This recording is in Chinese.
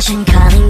先看。